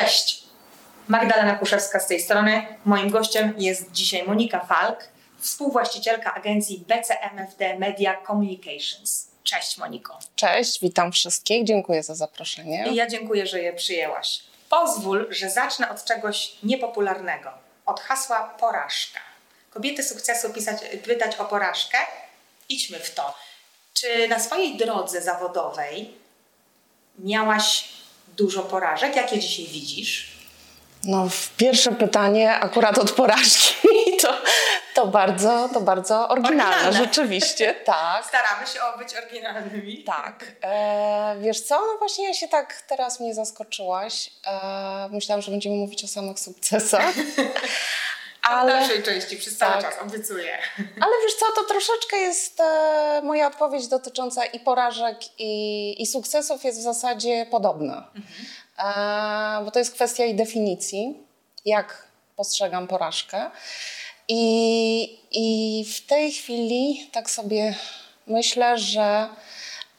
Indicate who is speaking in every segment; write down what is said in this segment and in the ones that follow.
Speaker 1: Cześć. Magdalena Kuszewska z tej strony. Moim gościem jest dzisiaj Monika Falk, współwłaścicielka agencji BCMFD Media Communications. Cześć Moniko.
Speaker 2: Cześć, witam wszystkich. Dziękuję za zaproszenie.
Speaker 1: I ja dziękuję, że je przyjęłaś. Pozwól, że zacznę od czegoś niepopularnego. Od hasła porażka. Kobiety sukcesu pisać, pytać o porażkę? Idźmy w to. Czy na swojej drodze zawodowej miałaś dużo porażek? Jakie dzisiaj widzisz?
Speaker 2: No, pierwsze pytanie akurat od porażki to, to, bardzo, to bardzo oryginalne,
Speaker 1: Oryginalne.
Speaker 2: rzeczywiście, tak.
Speaker 1: Staramy się o być oryginalnymi.
Speaker 2: Tak. E, wiesz co, no właśnie ja się tak teraz mnie zaskoczyłaś. E, myślałam, że będziemy mówić o samych sukcesach.
Speaker 1: Ale... W dalszej części, przez cały
Speaker 2: Tak.
Speaker 1: czas, obiecuję.
Speaker 2: ale wiesz co, to troszeczkę jest e, moja odpowiedź dotycząca i porażek, i, i sukcesów jest w zasadzie podobna. E, bo to jest kwestia i definicji, jak postrzegam porażkę. I, I w tej chwili tak sobie myślę, że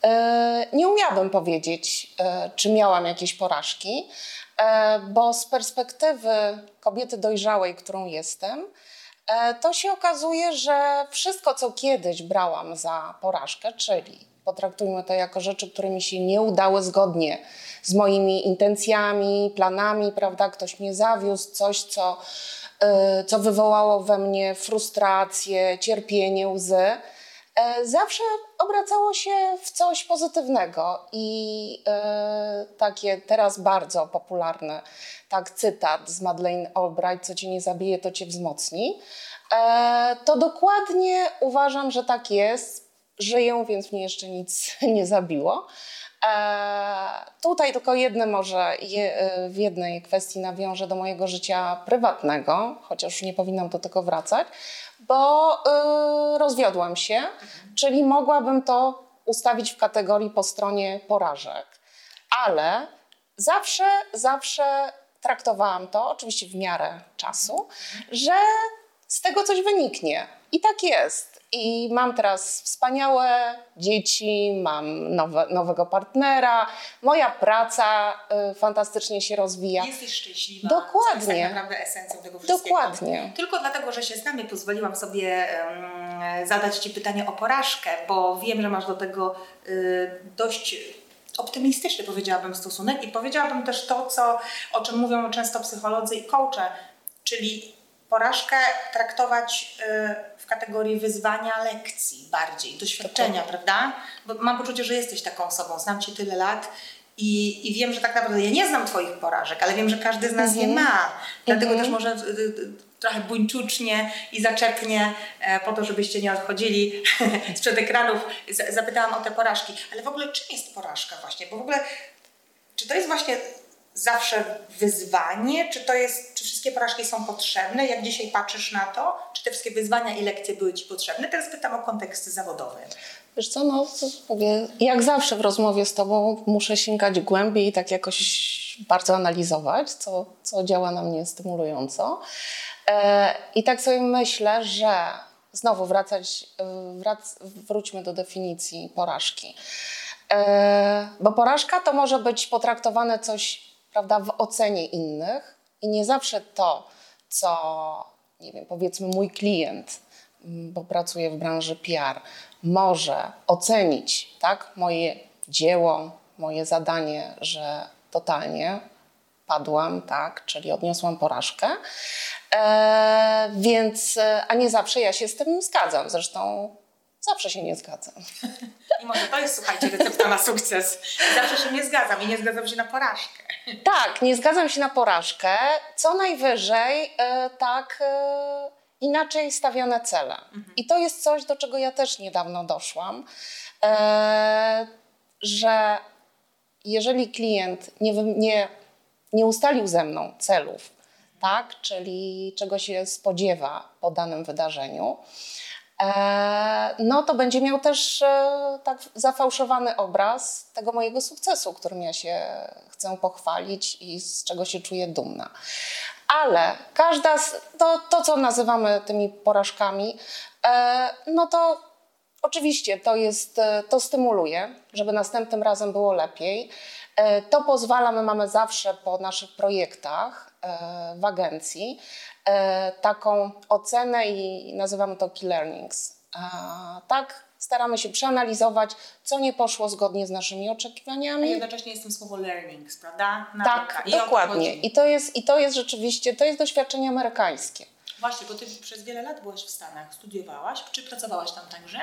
Speaker 2: e, nie umiałabym powiedzieć, e, czy miałam jakieś porażki, bo z perspektywy kobiety dojrzałej, którą jestem, e, to się okazuje, że wszystko, co kiedyś brałam za porażkę, czyli potraktujmy to jako rzeczy, które mi się nie udały zgodnie z moimi intencjami, planami, prawda? Ktoś mnie zawiózł, coś, co, y, co wywołało we mnie frustrację, cierpienie, łzy. e, Zawsze obracało się w coś pozytywnego i e, takie teraz bardzo popularne, tak cytat z Madeleine Albright, co cię nie zabije, to cię wzmocni. E, To dokładnie uważam, że tak jest. Żyję, więc mnie jeszcze nic nie zabiło. E, tutaj tylko jedne może je, e, w jednej kwestii nawiążę do mojego życia prywatnego, chociaż nie powinnam do tego wracać, bo e, rozwiodłam się, czyli mogłabym to ustawić w kategorii po stronie porażek. Ale zawsze, zawsze traktowałam to, oczywiście w miarę czasu, że z tego coś wyniknie. I tak jest. I mam teraz wspaniałe dzieci, mam nowe, nowego partnera, moja praca y, fantastycznie się rozwija.
Speaker 1: Jesteś szczęśliwa.
Speaker 2: Dokładnie.
Speaker 1: Co jest tak naprawdę esencją tego wszystkiego.
Speaker 2: Dokładnie.
Speaker 1: Tylko dlatego, że się znamy, pozwoliłam sobie em, zadać Ci pytanie o porażkę, bo wiem, że masz do tego y, dość optymistyczny, powiedziałabym, stosunek i powiedziałabym też to, co, o czym mówią często psycholodzy i coache, czyli porażkę traktować y, w kategorii wyzwania lekcji bardziej, doświadczenia, prawda? Bo mam poczucie, że jesteś taką osobą, znam Cię tyle lat i, i wiem, że tak naprawdę ja nie znam Twoich porażek, ale wiem, że każdy z nas je ma. Dlatego też może y, y, trochę buńczucznie i zaczepnie e, po to, żebyście nie odchodzili sprzed ekranów, z- zapytałam o te porażki. Ale w ogóle czym jest porażka właśnie? Bo w ogóle czy to jest właśnie zawsze wyzwanie? Czy to jest, wszystkie porażki są potrzebne? Jak dzisiaj patrzysz na to? Czy te wszystkie wyzwania i lekcje były Ci potrzebne? Teraz pytam o kontekst zawodowy.
Speaker 2: Wiesz co, no jak zawsze w rozmowie z Tobą muszę sięgać głębiej i tak jakoś bardzo analizować, co, co działa na mnie stymulująco. E, I tak sobie myślę, że znowu wracać, wrac, wróćmy do definicji porażki. E, bo porażka to może być potraktowane coś, prawda, w ocenie innych i nie zawsze to, co, nie wiem, powiedzmy mój klient, m, bo pracuję w branży PR, może ocenić, tak, moje dzieło, moje zadanie, że totalnie padłam, tak, czyli odniosłam porażkę. E, więc, e, a nie zawsze ja się z tym zgadzam. Zresztą zawsze się nie zgadzam.
Speaker 1: I może to jest, słuchajcie, recepta na sukces. Zawsze się nie zgadzam i nie zgadzam się na porażkę.
Speaker 2: Tak, nie zgadzam się na porażkę. Co najwyżej, e, tak, e, inaczej stawiane cele. I to jest coś, do czego ja też niedawno doszłam, e, że jeżeli klient nie, nie, nie ustalił ze mną celów, tak, czyli czego się spodziewa po danym wydarzeniu, no to będzie miał też e, tak zafałszowany obraz tego mojego sukcesu, którym ja się chcę pochwalić i z czego się czuję dumna. Ale każda, z, to, to co nazywamy tymi porażkami, e, no to Oczywiście to jest, e, to stymuluje, żeby następnym razem było lepiej. E, to pozwala, my mamy zawsze po naszych projektach e, w agencji e, taką ocenę i nazywamy to key learnings. Tak, staramy się przeanalizować, co nie poszło zgodnie z naszymi oczekiwaniami. A
Speaker 1: jednocześnie jest tym słowo learnings, prawda?
Speaker 2: tak, I dokładnie. I to, jest, I to jest rzeczywiście, to jest doświadczenie amerykańskie.
Speaker 1: Właśnie, bo ty przez wiele lat byłaś w Stanach, studiowałaś, czy pracowałaś tam także?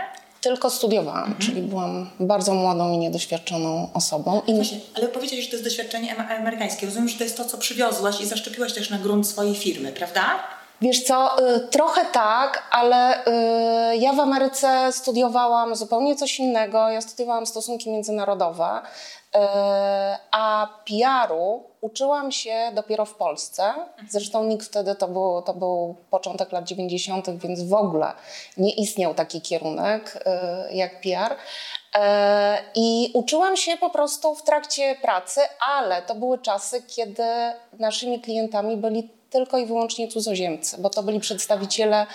Speaker 2: Tylko studiowałam, mhm. czyli byłam bardzo młodą i niedoświadczoną osobą. I...
Speaker 1: Właśnie, ale powiedziałeś, że to jest doświadczenie amerykańskie. Rozumiem, że to jest to, co przywiozłaś i zaszczepiłaś też na grunt swojej firmy, prawda?
Speaker 2: Wiesz co, y, trochę tak, ale y, ja w Ameryce studiowałam zupełnie coś innego. Ja studiowałam stosunki międzynarodowe, y, a PR-u uczyłam się dopiero w Polsce. Zresztą nikt wtedy, to był, to był początek lat 90., więc w ogóle nie istniał taki kierunek jak PR. I uczyłam się po prostu w trakcie pracy, ale to były czasy, kiedy naszymi klientami byli tylko i wyłącznie cudzoziemcy, bo to byli przedstawiciele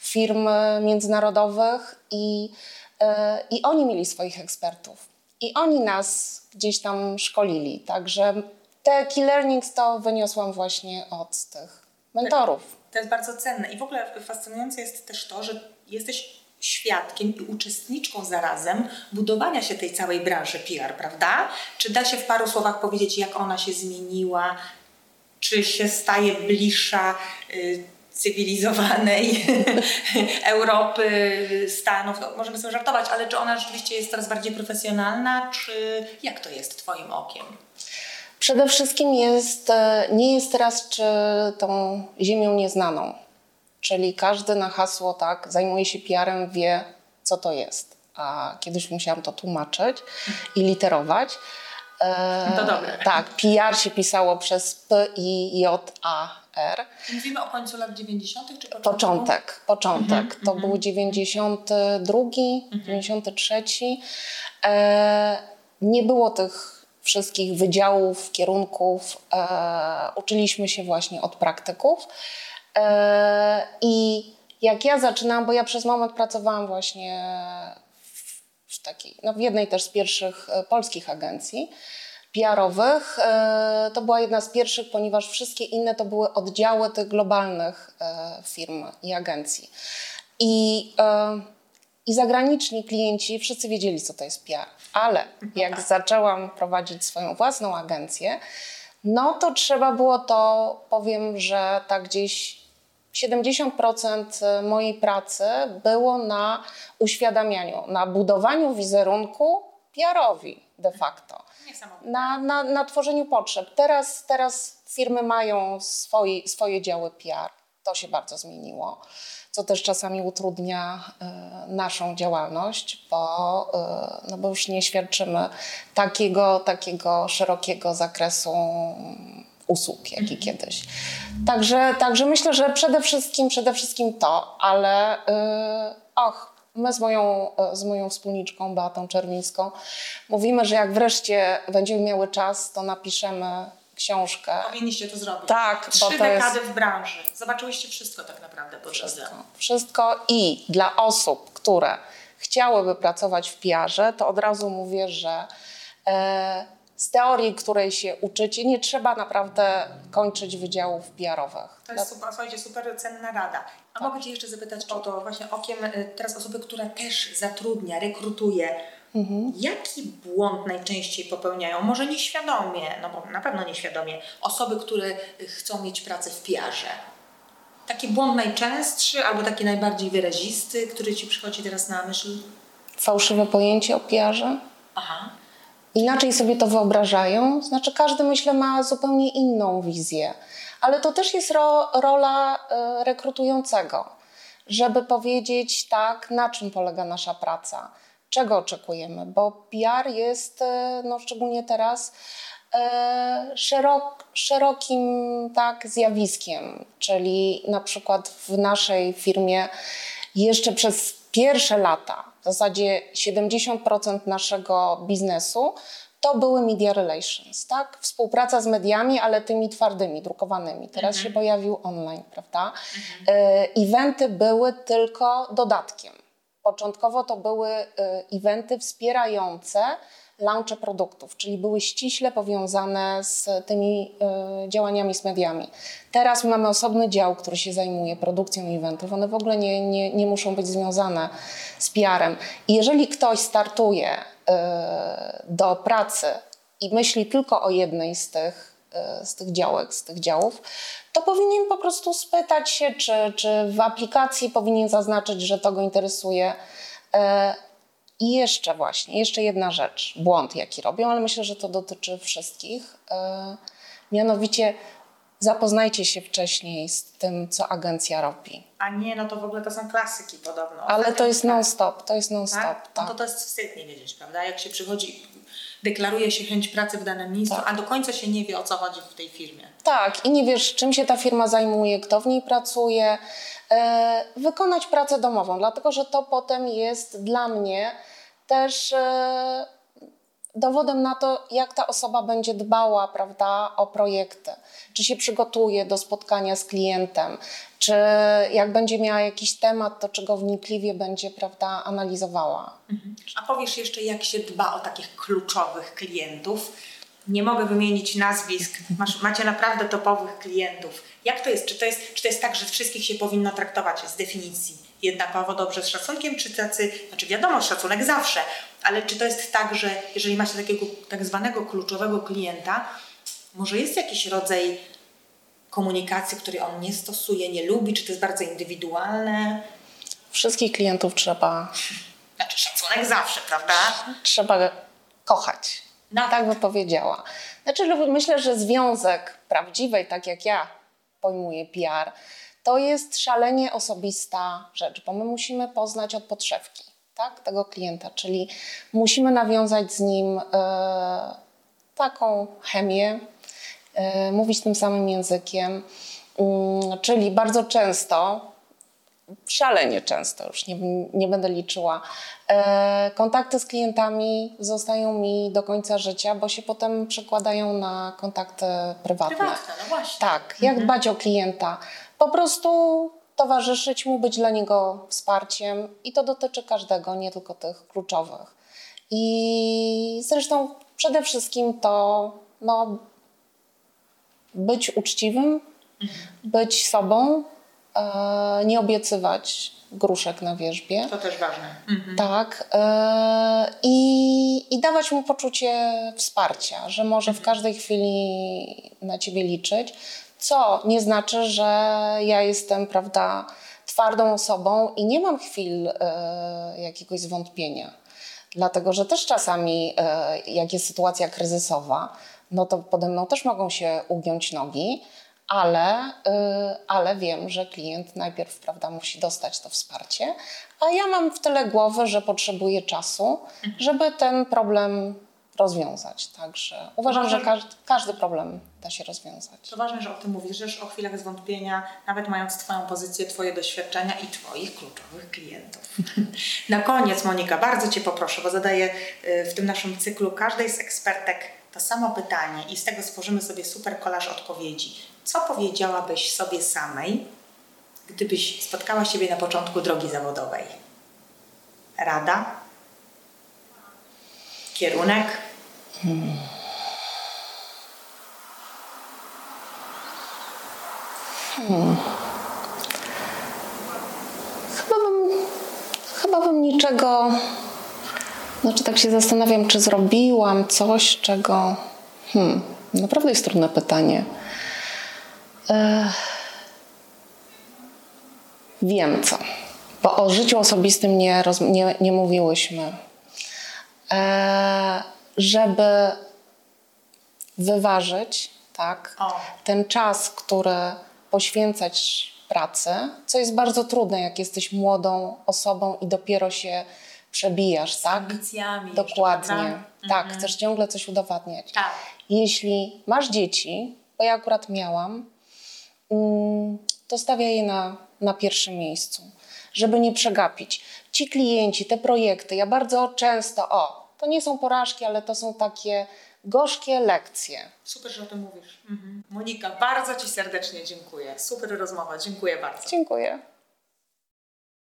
Speaker 2: firm międzynarodowych i, e, i oni mieli swoich ekspertów. I oni nas gdzieś tam szkolili. Także te key learnings to wyniosłam właśnie od tych mentorów.
Speaker 1: To jest bardzo cenne. I w ogóle fascynujące jest też to, że jesteś świadkiem i uczestniczką zarazem budowania się tej całej branży PR, prawda? Czy da się w paru słowach powiedzieć, jak ona się zmieniła, czy się staje bliższa y, cywilizowanej Europy, Stanów. No, możemy sobie żartować, ale czy ona rzeczywiście jest coraz bardziej profesjonalna, czy jak to jest Twoim okiem?
Speaker 2: Przede wszystkim jest, e, nie jest teraz czy tą ziemią nieznaną. Czyli każdy na hasło tak zajmuje się PR-em, wie co to jest. A kiedyś musiałam to tłumaczyć i literować.
Speaker 1: E, to dobre.
Speaker 2: Tak, PR się pisało przez P, I, J, A, R.
Speaker 1: Mówimy o końcu lat 90. czy początku?
Speaker 2: Początek, początek. Mhm, to mhm. był 92, mhm. 93. E, nie było tych wszystkich wydziałów, kierunków. E, uczyliśmy się właśnie od praktyków. E, I jak ja zaczynałam, bo ja przez moment pracowałam właśnie w takiej, no w jednej też z pierwszych e, polskich agencji PR-owych. E, to była jedna z pierwszych, ponieważ wszystkie inne to były oddziały tych globalnych e, firm i agencji. I, i zagraniczni klienci wszyscy wiedzieli, co to jest PR. Ale jak zaczęłam prowadzić swoją własną agencję, no to trzeba było to, powiem, że tak gdzieś 70% e, mojej pracy było na uświadamianiu, na budowaniu wizerunku PR-owi de facto. Na, na, na tworzeniu potrzeb. Teraz, teraz firmy mają swoje, swoje działy PR. To się bardzo zmieniło, co też czasami utrudnia y, naszą działalność, bo, y, no bo już nie świadczymy takiego, takiego szerokiego zakresu usług, jak i kiedyś. Także, także myślę, że przede wszystkim, przede wszystkim to, ale yy, och, my z moją, z moją wspólniczką Beatą Czerwińską mówimy, że jak wreszcie będziemy miały czas, to napiszemy książkę.
Speaker 1: Powinniście to zrobić.
Speaker 2: Tak,
Speaker 1: Trzy bo to dekady jest... w branży. Zobaczyłyście wszystko tak naprawdę po
Speaker 2: wszystko, wszystko i dla osób, które chciałyby pracować w PR-ze, to od razu mówię, że e, z teorii, której się uczycie, nie trzeba naprawdę kończyć wydziałów PR-owych.
Speaker 1: To jest super, słuchajcie, super cenna rada. A mogę Cię jeszcze zapytać o to właśnie okiem y, teraz osoby, która też zatrudnia, rekrutuje. Mhm. Jaki błąd najczęściej popełniają? Może nieświadomie, no bo na pewno nieświadomie, osoby, które chcą mieć pracę w PR-ze. Taki błąd najczęstszy albo taki najbardziej wyrazisty, który Ci przychodzi teraz na myśl?
Speaker 2: Fałszywe pojęcie o PR-ze. Aha inaczej sobie to wyobrażają. Znaczy, każdy myślę ma zupełnie inną wizję, ale to też jest ro, rola y, rekrutującego, żeby powiedzieć tak, na czym polega nasza praca, czego oczekujemy, bo PR jest, y, no szczególnie teraz, y, szerok, szerokim tak, zjawiskiem, czyli na przykład w naszej firmie jeszcze przez pierwsze lata w zasadzie 70% naszego biznesu to były media relations, tak? Współpraca z mediami, ale tymi twardymi, drukowanymi. Teraz mhm. się pojawił online, prawda? Mhm. E, eventy były tylko dodatkiem. Początkowo to były e, eventy wspierające launche produktów, czyli były ściśle powiązane z tymi y, działaniami z mediami. Teraz mamy osobny dział, który się zajmuje produkcją eventów. One w ogóle nie, nie, nie muszą być związane z PR-em. I jeżeli ktoś startuje y, do pracy i myśli tylko o jednej z tych, y, z tych działek, z tych działów, to powinien po prostu spytać się, czy, czy w aplikacji powinien zaznaczyć, że to go interesuje. I jeszcze właśnie, jeszcze jedna rzecz, błąd jaki robią, ale myślę, że to dotyczy wszystkich. E, mianowicie zapoznajcie się wcześniej z tym, co agencja robi.
Speaker 1: A nie, no to w ogóle to są klasyki podobno.
Speaker 2: Ale to jest non-stop, to jest non-stop.
Speaker 1: Tak?
Speaker 2: Tak?
Speaker 1: No to to jest wstyd nie wiedzieć, prawda? Jak się przychodzi, deklaruje się chęć pracy w danym miejscu,
Speaker 2: Tak.
Speaker 1: a do końca się nie wie, o co chodzi w tej firmie.
Speaker 2: Tak, i nie wiesz, czym się ta firma zajmuje, kto w niej pracuje. E, wykonać pracę domową, dlatego że to potem jest dla mnie też e, dowodem na to, jak ta osoba będzie dbała prawda, o projekty. Czy się przygotuje do spotkania z klientem, czy jak będzie miała jakiś temat, to czy go wnikliwie będzie prawda, analizowała.
Speaker 1: A powiesz jeszcze, jak się dba o takich kluczowych klientów? Nie mogę wymienić nazwisk. Masz, macie naprawdę topowych klientów. Jak to jest? Czy to jest? czy to jest tak, że wszystkich się powinno traktować z definicji jednakowo dobrze z szacunkiem, czy tacy, znaczy wiadomo, szacunek zawsze, ale czy to jest tak, że jeżeli macie takiego tak zwanego kluczowego klienta, może jest jakiś rodzaj komunikacji, której on nie stosuje, nie lubi, czy to jest bardzo indywidualne?
Speaker 2: Wszystkich klientów trzeba,
Speaker 1: Znaczy szacunek zawsze, prawda?
Speaker 2: trzeba kochać.
Speaker 1: No
Speaker 2: Tak by powiedziała. Znaczy, myślę, że związek prawdziwej, tak jak ja pojmuję PR, to jest szalenie osobista rzecz, bo my musimy poznać od podszewki tak, tego klienta, czyli musimy nawiązać z nim e, taką chemię, e, mówić tym samym językiem, mm, czyli bardzo często szalenie często, już nie, nie będę liczyła. E, kontakty z klientami zostają mi do końca życia, bo się potem przekładają na kontakty prywatne.
Speaker 1: Prywatne, no właśnie.
Speaker 2: Tak, jak dbać o klienta? Po prostu towarzyszyć mu, być dla niego wsparciem i to dotyczy każdego, nie tylko tych kluczowych. I zresztą przede wszystkim to no, być uczciwym, być sobą, e, nie obiecywać gruszek na wierzbie.
Speaker 1: To też ważne.
Speaker 2: Tak. e, I, I dawać mu poczucie wsparcia, że może w każdej chwili na ciebie liczyć. Co nie znaczy, że ja jestem, prawda, twardą osobą i nie mam chwil e, jakiegoś zwątpienia. Dlatego, że też czasami, e, jak jest sytuacja kryzysowa, no to pode mną też mogą się ugiąć nogi, ale, y, ale wiem, że klient najpierw prawda, musi dostać to wsparcie, a ja mam w tyle głowy, że potrzebuję czasu, żeby ten problem rozwiązać. Także uważam, że każdy, każdy problem da się rozwiązać.
Speaker 1: To ważne, że o tym mówisz, że o chwilach zwątpienia, nawet mając Twoją pozycję, Twoje doświadczenia i Twoich kluczowych klientów. Na koniec, Monika, bardzo Cię poproszę, bo zadaję y, w tym naszym cyklu każdej z ekspertek to samo pytanie i z tego stworzymy sobie super kolaż odpowiedzi. Co powiedziałabyś sobie samej, gdybyś spotkała siebie na początku drogi zawodowej? Rada? Kierunek?
Speaker 2: Chyba bym, chyba bym niczego. Znaczy, tak się zastanawiam, czy zrobiłam coś, czego. Hmm, naprawdę jest trudne pytanie. E, wiem co, bo o życiu osobistym nie, nie, nie mówiłyśmy. E, żeby wyważyć, tak,
Speaker 1: O.
Speaker 2: ten czas, który poświęcać pracy, co jest bardzo trudne, jak jesteś młodą osobą i dopiero się przebijasz, tak?
Speaker 1: ambicjami jeszcze,
Speaker 2: Dokładnie.
Speaker 1: prawda?
Speaker 2: Tak, chcesz ciągle coś udowadniać.
Speaker 1: Tak.
Speaker 2: Jeśli masz dzieci, bo ja akurat miałam, mm, to stawiaj je na, na pierwszym miejscu, żeby nie przegapić. Ci klienci, te projekty, ja bardzo często, o, to nie są porażki, ale to są takie gorzkie lekcje.
Speaker 1: Super, że o tym mówisz. Mhm. Monika, bardzo Ci serdecznie dziękuję. Super rozmowa, dziękuję bardzo.
Speaker 2: Dziękuję.